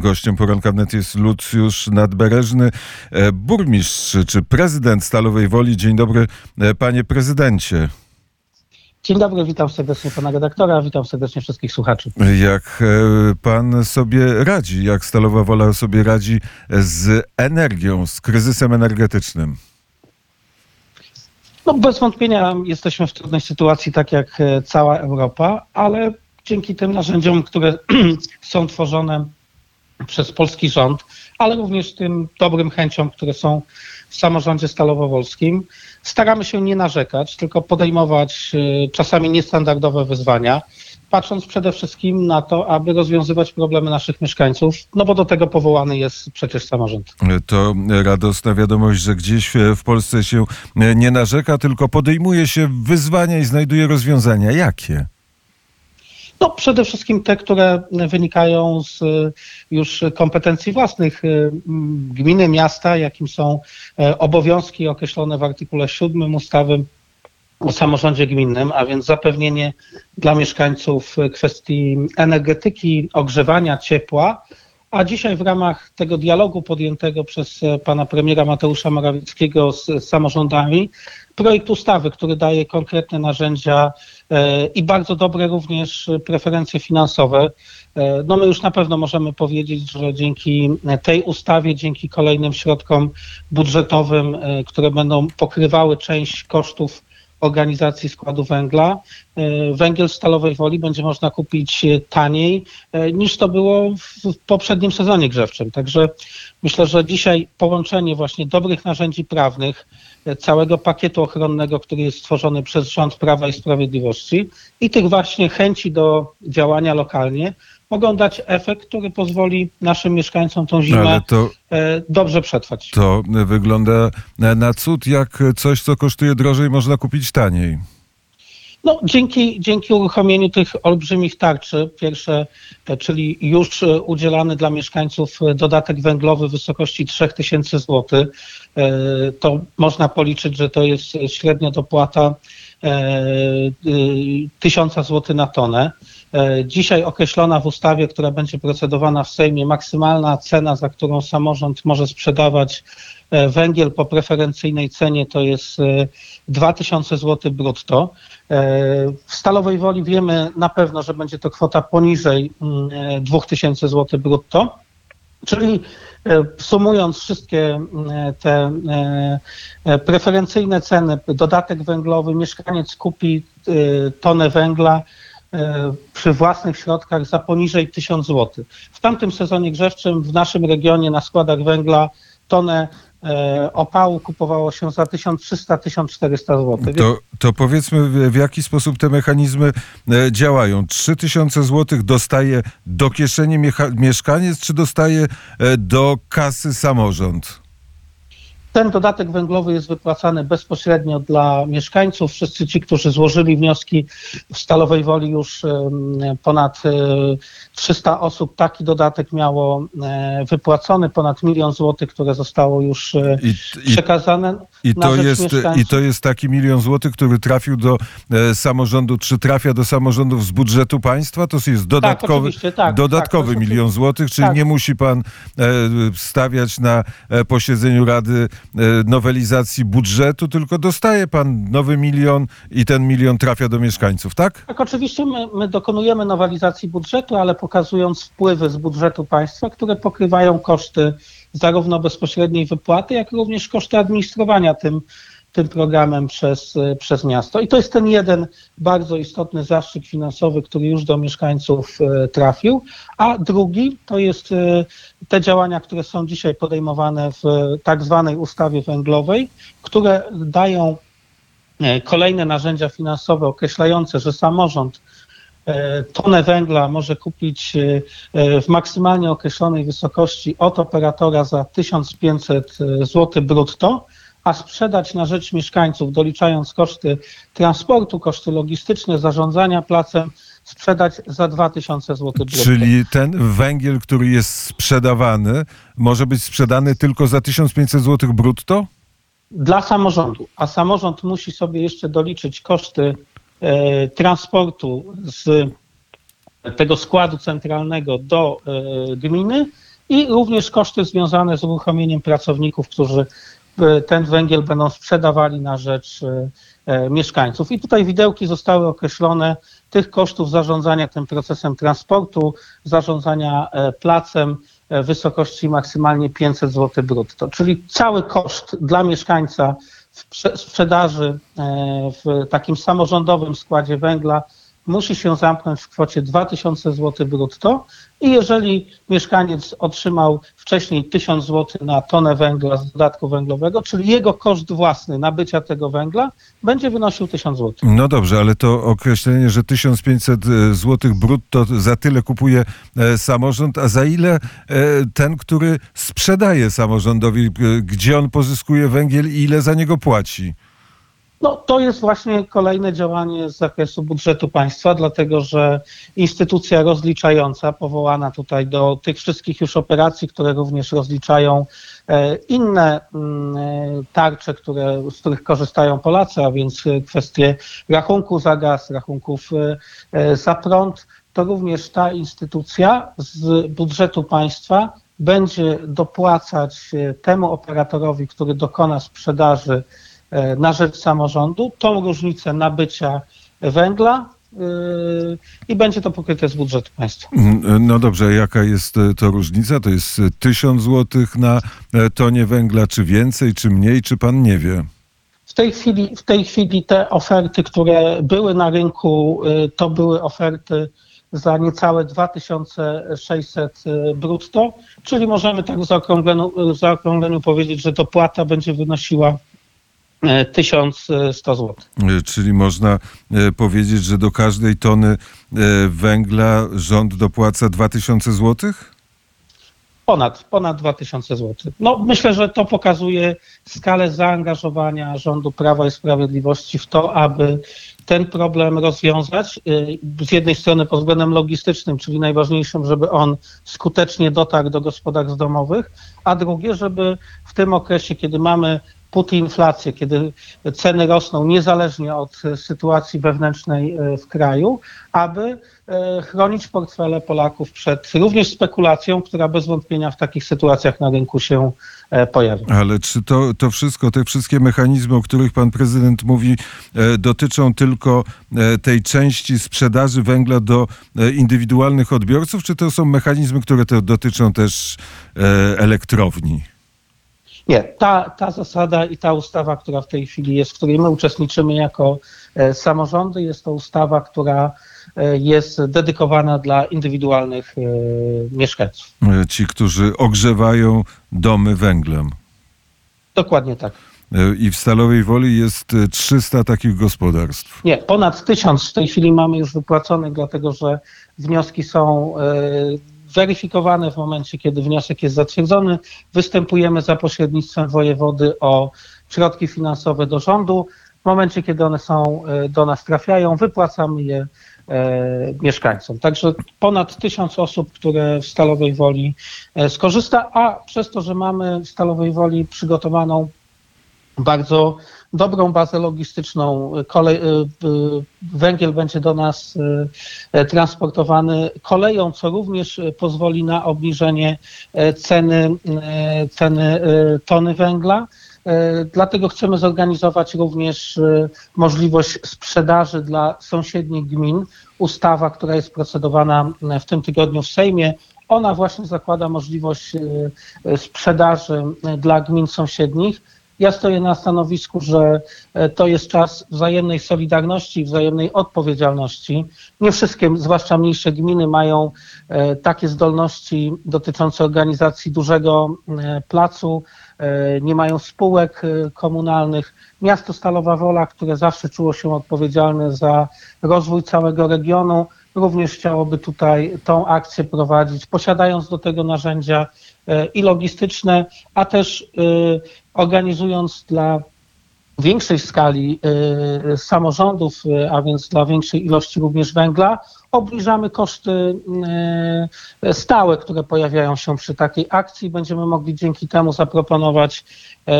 Gościem poranka wnet jest Lucjusz Nadbereżny, e, burmistrz czy prezydent Stalowej Woli. Dzień dobry, e, panie prezydencie. Dzień dobry, witam serdecznie pana redaktora, witam serdecznie wszystkich słuchaczy. Jak e, pan sobie radzi, jak Stalowa Wola sobie radzi z energią, z kryzysem energetycznym? No bez wątpienia jesteśmy w trudnej sytuacji, tak jak cała Europa, ale dzięki tym narzędziom, które są tworzone przez polski rząd, ale również tym dobrym chęciom, które są w samorządzie stalowowolskim, staramy się nie narzekać, tylko podejmować e, czasami niestandardowe wyzwania, patrząc przede wszystkim na to, aby rozwiązywać problemy naszych mieszkańców, no bo do tego powołany jest przecież samorząd. To radosna wiadomość, że gdzieś w Polsce się nie narzeka, tylko podejmuje się wyzwania i znajduje rozwiązania. Jakie? No, przede wszystkim te, które wynikają z już kompetencji własnych y, gminy, miasta, jakim są e, obowiązki określone w artykule 7 ustawy o samorządzie gminnym, a więc zapewnienie dla mieszkańców kwestii energetyki, ogrzewania, ciepła. A dzisiaj w ramach tego dialogu podjętego przez e, pana premiera Mateusza Morawieckiego z samorządami, projekt ustawy, który daje konkretne narzędzia i bardzo dobre również preferencje finansowe. E, no my już na pewno możemy powiedzieć, że dzięki tej ustawie, dzięki kolejnym środkom budżetowym, które będą pokrywały część kosztów organizacji składu węgla. E, węgiel stalowej woli będzie można kupić taniej e, niż to było w poprzednim sezonie grzewczym. Także myślę, że dzisiaj połączenie właśnie dobrych narzędzi prawnych, e, całego pakietu ochronnego, który jest stworzony przez rząd Prawa i Sprawiedliwości i tych właśnie chęci do działania lokalnie, mogą dać efekt, który pozwoli naszym mieszkańcom tą zimę to, e, dobrze przetrwać. To wygląda na cud, jak coś, co kosztuje drożej, można kupić taniej. No, dzięki, dzięki uruchomieniu tych olbrzymich tarczy, pierwsze, e, czyli już e, udzielany dla mieszkańców dodatek węglowy w wysokości 3000 zł, to można policzyć, że to jest średnia dopłata 1000 zł na tonę. E, dzisiaj określona w ustawie, która będzie procedowana w Sejmie, maksymalna cena, za którą samorząd może sprzedawać e, węgiel po preferencyjnej cenie to jest 2000 zł brutto. E, w Stalowej Woli wiemy na pewno, że będzie to kwota poniżej 2000 mm, zł brutto. Czyli sumując wszystkie te preferencyjne ceny, dodatek węglowy, mieszkaniec kupi tonę węgla E, przy własnych środkach za poniżej 1000 zł. W tamtym sezonie grzewczym w naszym regionie na składach węgla tonę e, opału kupowało się za 1300-1400 zł. To, to powiedzmy, w jaki sposób te mechanizmy e, działają? 3000 zł dostaje do kieszeni mieszkaniec, czy dostaje do kasy samorząd? Ten dodatek węglowy jest wypłacany bezpośrednio dla mieszkańców. Wszyscy ci, którzy złożyli wnioski w Stalowej Woli, już ponad 300 e, osób taki dodatek miało e, wypłacony, ponad milion złotych, które zostało już e, przekazane. I, to jest, I to jest taki milion złotych, który trafił do samorządu, czy trafia do samorządów z budżetu państwa? To jest dodatkowy, tak, tak, dodatkowy tak, milion złotych, czyli tak. nie musi pan stawiać na posiedzeniu Rady E, nowelizacji budżetu, tylko dostaje pan nowy milion i ten milion trafia do mieszkańców, tak? Tak, oczywiście my, my dokonujemy nowelizacji budżetu, ale pokazując wpływy z budżetu państwa, które pokrywają koszty zarówno bezpośredniej wypłaty, jak również koszty administrowania tym tym programem przez, przez miasto. I to jest ten jeden bardzo istotny zastrzyk finansowy, który już do mieszkańców e, trafił, a drugi to jest e, te działania, które są dzisiaj podejmowane w tak zwanej ustawie węglowej, które dają e, kolejne narzędzia finansowe określające, że samorząd tonę węgla może kupić w maksymalnie określonej wysokości od operatora za 1500 zł brutto, a sprzedać na rzecz mieszkańców, doliczając koszty transportu, koszty logistyczne, zarządzania placem, sprzedać za 2000 zł. Brutto. Czyli ten węgiel, który jest sprzedawany, może być sprzedany tylko za 1500 zł brutto? Dla samorządu, a samorząd musi sobie jeszcze doliczyć koszty e, transportu z tego składu centralnego do e, gminy i również koszty związane z uruchomieniem pracowników, którzy ten węgiel będą sprzedawali na rzecz mieszkańców. I tutaj widełki zostały określone tych kosztów zarządzania tym procesem transportu, zarządzania placem, wysokości maksymalnie 500 zł brutto. Czyli cały koszt dla mieszkańca sprzedaży w takim samorządowym składzie węgla musi się zamknąć w kwocie 2000 zł brutto i jeżeli mieszkaniec otrzymał wcześniej 1000 zł na tonę węgla z dodatku węglowego, czyli jego koszt własny nabycia tego węgla będzie wynosił 1000 zł. No dobrze, ale to określenie, że 1500 e, zł brutto za tyle kupuje e, samorząd, a za ile e, ten, który sprzedaje samorządowi, gdzie on pozyskuje węgiel i ile za niego płaci? No, to jest właśnie kolejne działanie z zakresu budżetu państwa, dlatego że instytucja rozliczająca, powołana tutaj do tych wszystkich już operacji, które również rozliczają e, inne mm, e, tarcze, które, z których korzystają Polacy, a więc kwestie rachunku za gaz, rachunków e, za prąd, to również ta instytucja z budżetu państwa będzie dopłacać temu operatorowi, który dokona sprzedaży na rzecz samorządu, tą różnicę nabycia węgla e, i będzie to pokryte z budżetu państwa. Mm, no dobrze, jaka jest e, to różnica? To jest 1000 zł na tonie węgla, czy więcej, czy mniej, czy pan nie wie? W tej chwili, w tej chwili te oferty, które były na rynku, to były oferty za niecałe 2600 brutto, czyli możemy tak w zaokrągleniu, w zaokrągleniu powiedzieć, że dopłata będzie wynosiła 1100 zł. E, czyli można e, powiedzieć, że do każdej tony e, węgla rząd dopłaca 2000 zł? Ponad, ponad 2000 zł. No, myślę, że to pokazuje skalę zaangażowania rządu Prawa i Sprawiedliwości w to, aby ten problem rozwiązać. Z jednej strony pod względem logistycznym, czyli najważniejszym, żeby on skutecznie dotarł do gospodarstw domowych, a drugie, żeby w tym okresie, kiedy mamy inflację, kiedy ceny rosną niezależnie od sytuacji wewnętrznej e, w kraju, aby e, chronić portfele Polaków przed również spekulacją, która bez wątpienia w takich sytuacjach na rynku się e, pojawia. Ale czy to, to wszystko, te wszystkie mechanizmy, o których pan prezydent mówi, dotyczą tylko tej części sprzedaży węgla do indywidualnych odbiorców, czy to są mechanizmy, które to dotyczą też elektrowni? Nie, ta, ta zasada i ta ustawa, która w tej chwili jest, w której my uczestniczymy jako e, samorządy, jest to ustawa, która e, jest dedykowana dla indywidualnych e, mieszkańców. Ci, którzy ogrzewają domy węglem. Dokładnie tak. I w Stalowej Woli jest 300 takich gospodarstw. Nie, ponad 1000 w tej chwili mamy już wypłaconych, dlatego że wnioski są weryfikowane w momencie, kiedy wniosek jest zatwierdzony. Występujemy za pośrednictwem wojewody o środki finansowe do rządu. W momencie, kiedy one są e, do nas trafiają, wypłacamy je e, mieszkańcom. Także ponad tysiąc osób, które w Stalowej Woli e, skorzysta, a przez to, że mamy w Stalowej Woli przygotowaną bardzo dobrą bazę logistyczną. Kolej, y, węgiel będzie do nas y, transportowany koleją, co również pozwoli na obniżenie ceny, ceny tony węgla. Dlatego chcemy zorganizować również możliwość sprzedaży dla sąsiednich gmin. Ustawa, która jest procedowana w tym tygodniu w Sejmie, ona właśnie zakłada możliwość sprzedaży dla gmin sąsiednich ja stoję na stanowisku, że e, to jest czas wzajemnej solidarności, wzajemnej odpowiedzialności. Nie wszystkie, zwłaszcza mniejsze gminy, mają e, takie zdolności dotyczące organizacji dużego e, placu, nie mają spółek komunalnych. Miasto Stalowa Wola, które zawsze czuło się odpowiedzialne za rozwój całego regionu, również chciałoby tutaj tą akcję prowadzić, posiadając do tego narzędzia i logistyczne, a też organizując dla większej skali e, samorządów, a więc dla większej ilości również węgla, obniżamy koszty stałe, które pojawiają się przy takiej akcji. Będziemy mogli dzięki temu zaproponować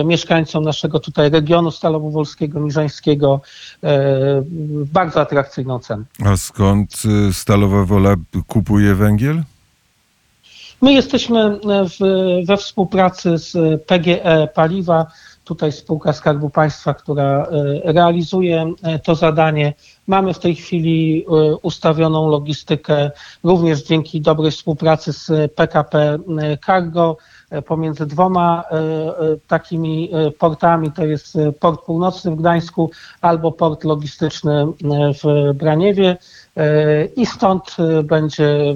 mieszkańcom naszego tutaj regionu Stalowo-Wolskiego, Niżańskiego bardzo atrakcyjną cenę. A skąd Stalowa Wola kupuje węgiel? My jesteśmy w, we współpracy z PGE Paliwa, tutaj spółka Skarbu Państwa, która realizuje to zadanie. Mamy w tej chwili ustawioną logistykę również dzięki dobrej współpracy z PKP Cargo pomiędzy dwoma takimi portami, to jest port północny w Gdańsku albo port logistyczny w Braniewie i stąd będzie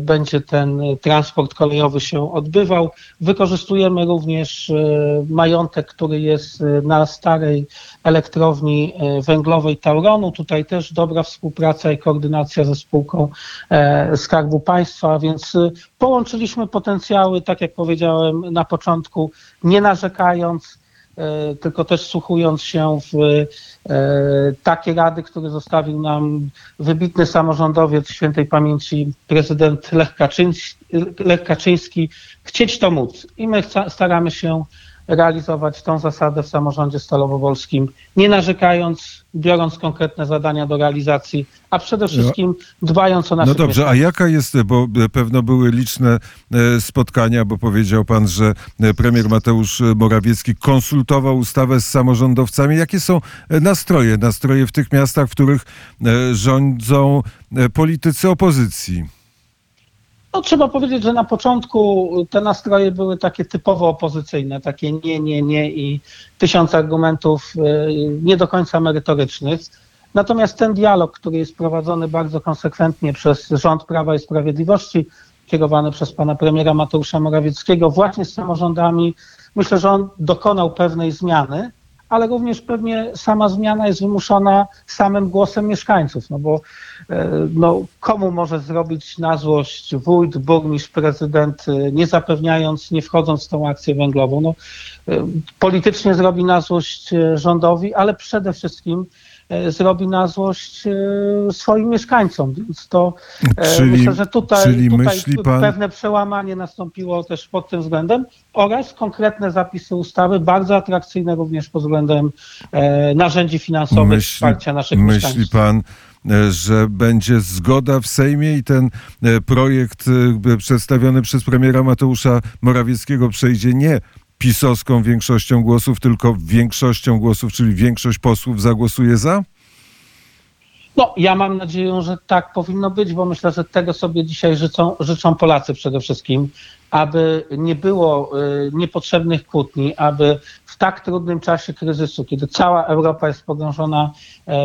będzie ten transport kolejowy się odbywał. Wykorzystujemy również majątek, który jest na starej elektrowni węglowej Tauronu. Tutaj też dobra współpraca i koordynacja ze spółką Skarbu Państwa, więc połączyliśmy potencjały, tak jak powiedziałem na początku, nie narzekając, tylko też słuchując się w takie rady, które zostawił nam wybitny samorządowiec świętej pamięci prezydent Lech Kaczyński, Lech Kaczyński chcieć to móc. I my staramy się realizować tą zasadę w samorządzie stalowowolskim, nie narzekając, biorąc konkretne zadania do realizacji, a przede wszystkim dbając o nasze No dobrze, a jaka jest, bo pewno były liczne e, spotkania, bo powiedział pan, że e, premier Mateusz Morawiecki konsultował ustawę z samorządowcami. Jakie są e, nastroje, nastroje w tych miastach, w których rządzą politycy opozycji? No, trzeba powiedzieć, że na początku te nastroje były takie typowo opozycyjne, takie nie, nie, nie i tysiąc argumentów nie do końca merytorycznych. Natomiast ten dialog, który jest prowadzony bardzo konsekwentnie przez rząd Prawa i Sprawiedliwości, kierowany przez pana premiera Mateusza Morawieckiego, właśnie z samorządami, myślę, że on dokonał pewnej zmiany ale również pewnie sama zmiana jest wymuszona samym głosem mieszkańców, no bo e, no, komu może zrobić na złość wójt, burmistrz, prezydent, e, nie zapewniając, nie wchodząc w tą akcję węglową. No, e, politycznie zrobi na złość rządowi, ale przede wszystkim zrobi na złość e, swoim mieszkańcom. Więc to e, czyli, myślę, że tutaj, tutaj pan... pewne przełamanie nastąpiło też pod tym względem oraz konkretne zapisy ustawy, bardzo atrakcyjne również pod względem narzędzi finansowych, myśli, wsparcia naszych myśli mieszkańców. Myśli pan, że będzie zgoda w Sejmie i ten projekt przedstawiony przez premiera Mateusza Morawieckiego przejdzie nie pisowską większością głosów, tylko większością głosów, czyli większość posłów zagłosuje za? No, ja mam nadzieję, że tak powinno być, bo myślę, że tego sobie dzisiaj życzą, życzą Polacy przede wszystkim, aby nie było y, niepotrzebnych kłótni, aby w tak trudnym czasie kryzysu, kiedy cała Europa jest pogrążona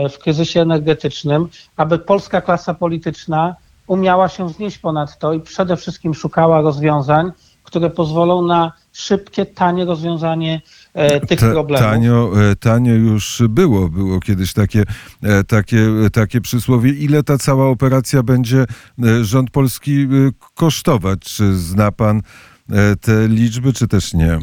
y, w kryzysie energetycznym, aby polska klasa polityczna umiała się wznieść ponad to i przede wszystkim szukała rozwiązań, które pozwolą na szybkie, tanie rozwiązanie e, tych Ta, problemów. Tanio, e, tanio już było, było kiedyś takie, e, takie, takie przysłowie. Ile ta cała operacja będzie rząd polski kosztować? Czy zna pan te liczby, czy też nie?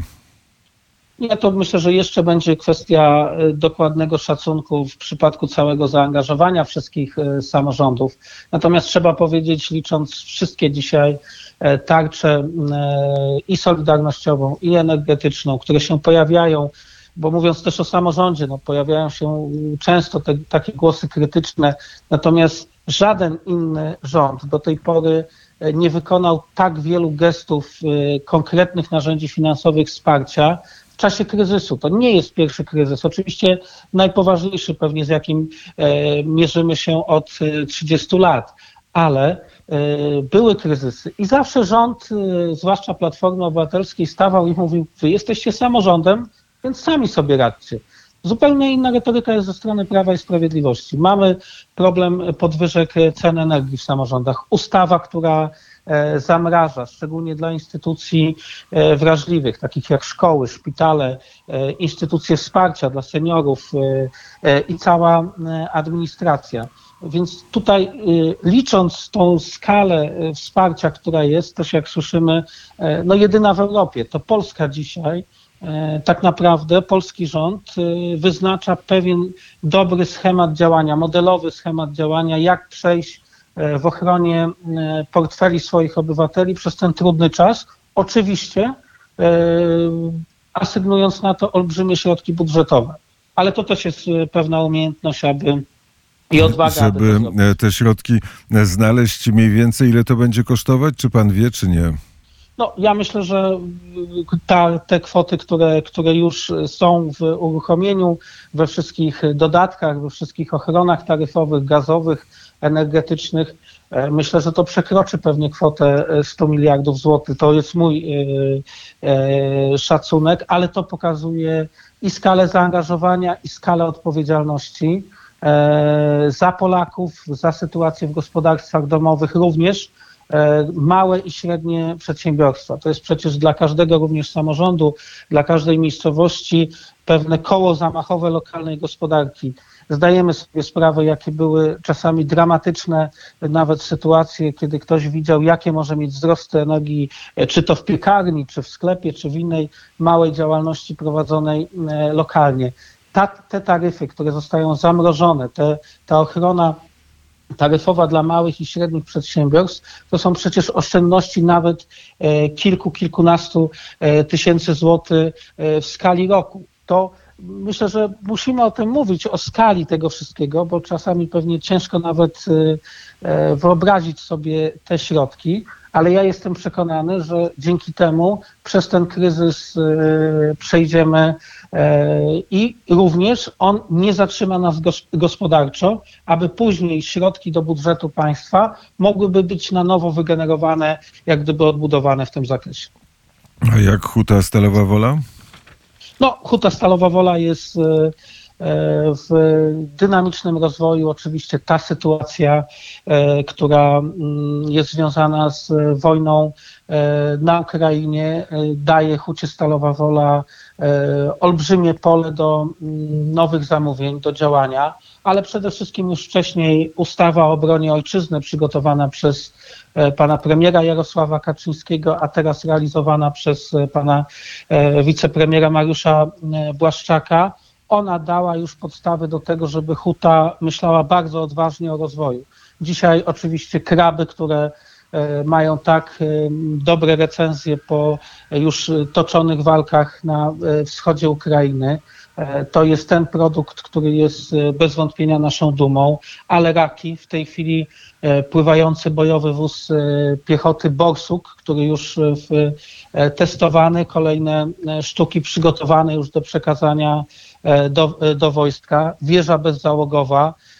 Nie, to myślę, że jeszcze będzie kwestia dokładnego szacunku w przypadku całego zaangażowania wszystkich samorządów. Natomiast trzeba powiedzieć, licząc wszystkie dzisiaj E, tarczę e, i solidarnościową, i energetyczną, które się pojawiają, bo mówiąc też o samorządzie, no, pojawiają się często te, takie głosy krytyczne, natomiast żaden inny rząd do tej pory e, nie wykonał tak wielu gestów konkretnych narzędzi finansowych wsparcia w czasie kryzysu. To nie jest pierwszy kryzys. Oczywiście najpoważniejszy pewnie, z jakim mierzymy się od 30 lat, ale E, były kryzysy i zawsze rząd, e, zwłaszcza Platformy Obywatelskiej, stawał i mówił, wy jesteście samorządem, więc sami sobie radźcie. Zupełnie inna retoryka jest ze strony Prawa i Sprawiedliwości. Mamy problem podwyżek cen energii w samorządach. Ustawa, która e, zamraża, szczególnie dla instytucji wrażliwych, takich jak szkoły, szpitale, instytucje wsparcia dla seniorów i cała administracja. Więc tutaj licząc tą skalę wsparcia, która jest, też jak słyszymy, no jedyna w Europie, to Polska dzisiaj tak naprawdę polski rząd wyznacza pewien dobry schemat działania, modelowy schemat działania, jak przejść w ochronie portfeli swoich obywateli przez ten trudny czas. Oczywiście asygnując na to olbrzymie środki budżetowe. Ale to też jest pewna umiejętność, aby i odwaga. Żeby te środki znaleźć mniej więcej, ile to będzie kosztować, czy pan wie, czy nie? No, ja myślę, że ta, te kwoty, które, które już są w uruchomieniu, we wszystkich dodatkach, we wszystkich ochronach taryfowych, gazowych, energetycznych, e, myślę, że to przekroczy pewnie kwotę 100 miliardów złotych. To jest mój szacunek, ale to pokazuje i skalę zaangażowania, i skalę odpowiedzialności za Polaków, za sytuację w gospodarstwach domowych również E, małe i średnie przedsiębiorstwa. To jest przecież dla każdego również samorządu, dla każdej miejscowości pewne koło zamachowe lokalnej gospodarki. Zdajemy sobie sprawę, jakie były czasami dramatyczne nawet sytuacje, kiedy ktoś widział, jakie może mieć wzrosty energii, e, czy to w piekarni, czy w sklepie, czy w innej małej działalności prowadzonej e, lokalnie. Ta, te taryfy, które zostają zamrożone, te, ta ochrona taryfowa dla małych i średnich przedsiębiorstw, to są przecież oszczędności nawet e, kilku, kilkunastu tysięcy złotych w skali roku. To myślę, że musimy o tym mówić, o skali tego wszystkiego, bo czasami pewnie ciężko nawet wyobrazić sobie te środki, ale ja jestem przekonany, że dzięki temu przez ten kryzys przejdziemy E, i również on nie zatrzyma nas gospodarczo, aby później środki do budżetu państwa mogłyby być na nowo wygenerowane, jak gdyby odbudowane w tym zakresie. A jak Huta Stalowa Wola? No, Huta Stalowa Wola jest e, w dynamicznym rozwoju. Oczywiście ta sytuacja, która mm, jest związana z wojną na Ukrainie, daje Hucie Stalowa Wola E, olbrzymie pole do mm, nowych zamówień, do działania, ale przede wszystkim już wcześniej ustawa o obronie ojczyzny przygotowana przez e, pana premiera Jarosława Kaczyńskiego, a teraz realizowana przez e, pana wicepremiera Mariusza Błaszczaka. Ona dała już podstawy do tego, żeby Huta myślała bardzo odważnie o rozwoju. Dzisiaj oczywiście kraby, które mają tak e, dobre recenzje po już toczonych walkach na e, wschodzie Ukrainy. To jest ten produkt, który jest bez wątpienia naszą dumą, ale raki w tej chwili pływający bojowy wóz piechoty Borsuk, który już testowany, kolejne sztuki przygotowane już do przekazania do, do wojska, wieża bezzałogowa, E,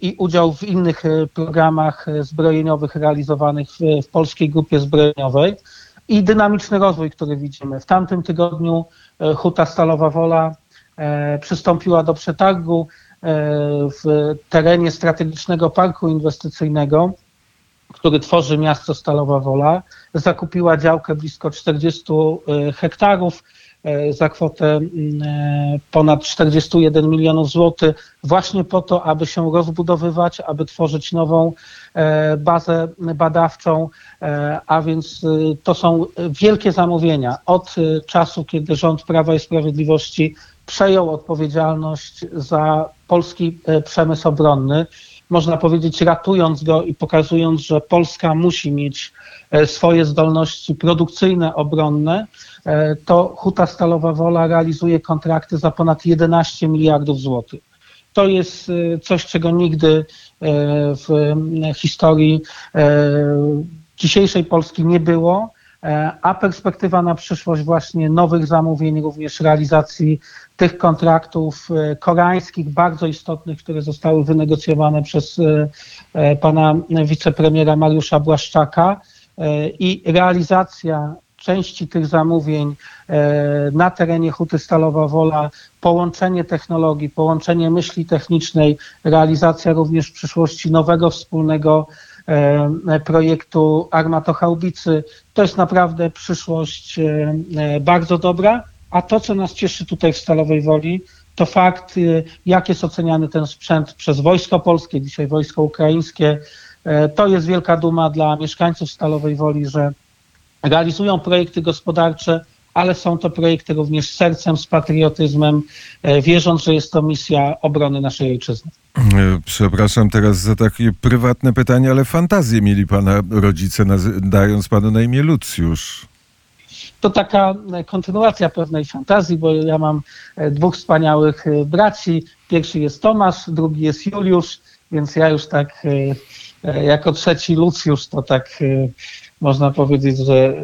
i udział w innych e, programach e, zbrojeniowych realizowanych w, w polskiej grupie zbrojeniowej i dynamiczny rozwój, który widzimy. W tamtym tygodniu Huta Stalowa Wola przystąpiła do przetargu w terenie strategicznego parku inwestycyjnego, który tworzy miasto Stalowa Wola. Zakupiła działkę blisko 40 hektarów E, za kwotę mm, e, ponad 41 milionów złotych, właśnie po to, aby się rozbudowywać, aby tworzyć nową e, bazę badawczą, a więc to są wielkie zamówienia. Od czasu, kiedy rząd Prawa i Sprawiedliwości przejął odpowiedzialność za polski przemysł obronny, można powiedzieć, ratując go i pokazując, że Polska musi mieć swoje zdolności produkcyjne, obronne, E, to Huta Stalowa Wola realizuje kontrakty za ponad 11 miliardów złotych. To jest e, coś, czego nigdy e, w historii dzisiejszej Polski nie było, a perspektywa na przyszłość właśnie nowych zamówień, również realizacji tych kontraktów koreańskich, bardzo istotnych, które zostały wynegocjowane przez pana wicepremiera Mariusza Błaszczaka i realizacja części tych zamówień e, na terenie Huty Stalowa Wola, połączenie technologii, połączenie myśli technicznej, realizacja również w przyszłości nowego wspólnego e, projektu armatochałbicy. To jest naprawdę przyszłość e, bardzo dobra, a to, co nas cieszy tutaj w Stalowej Woli, to fakt, jak jest oceniany ten sprzęt przez Wojsko Polskie, dzisiaj Wojsko Ukraińskie. To jest wielka duma dla mieszkańców Stalowej Woli, że realizują projekty gospodarcze, ale są to projekty również z sercem, z patriotyzmem, e, wierząc, że jest to misja obrony naszej ojczyzny. E, przepraszam teraz za takie prywatne pytanie, ale fantazję mieli pana rodzice, dając panu na imię Lucjusz. To taka e, kontynuacja pewnej fantazji, bo ja mam dwóch wspaniałych braci. Pierwszy jest Tomasz, drugi jest Juliusz, więc ja już tak jako trzeci Lucjusz to tak można powiedzieć, że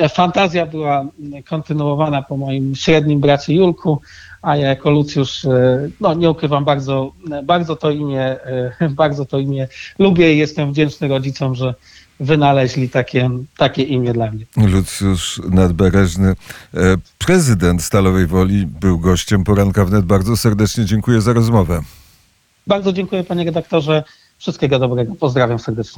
y, fantazja była kontynuowana po moim średnim bracie Julku, a ja jako Lucjusz, y, no nie ukrywam, bardzo, bardzo to imię, y, bardzo to imię lubię i jestem wdzięczny rodzicom, że wynaleźli takie, takie imię dla mnie. Lucjusz Nadbereżny, e, prezydent Stalowej Woli, był gościem poranka wnet. Bardzo serdecznie dziękuję za rozmowę. Bardzo dziękuję panie redaktorze. Wszystkiego dobrego. Pozdrawiam serdecznie.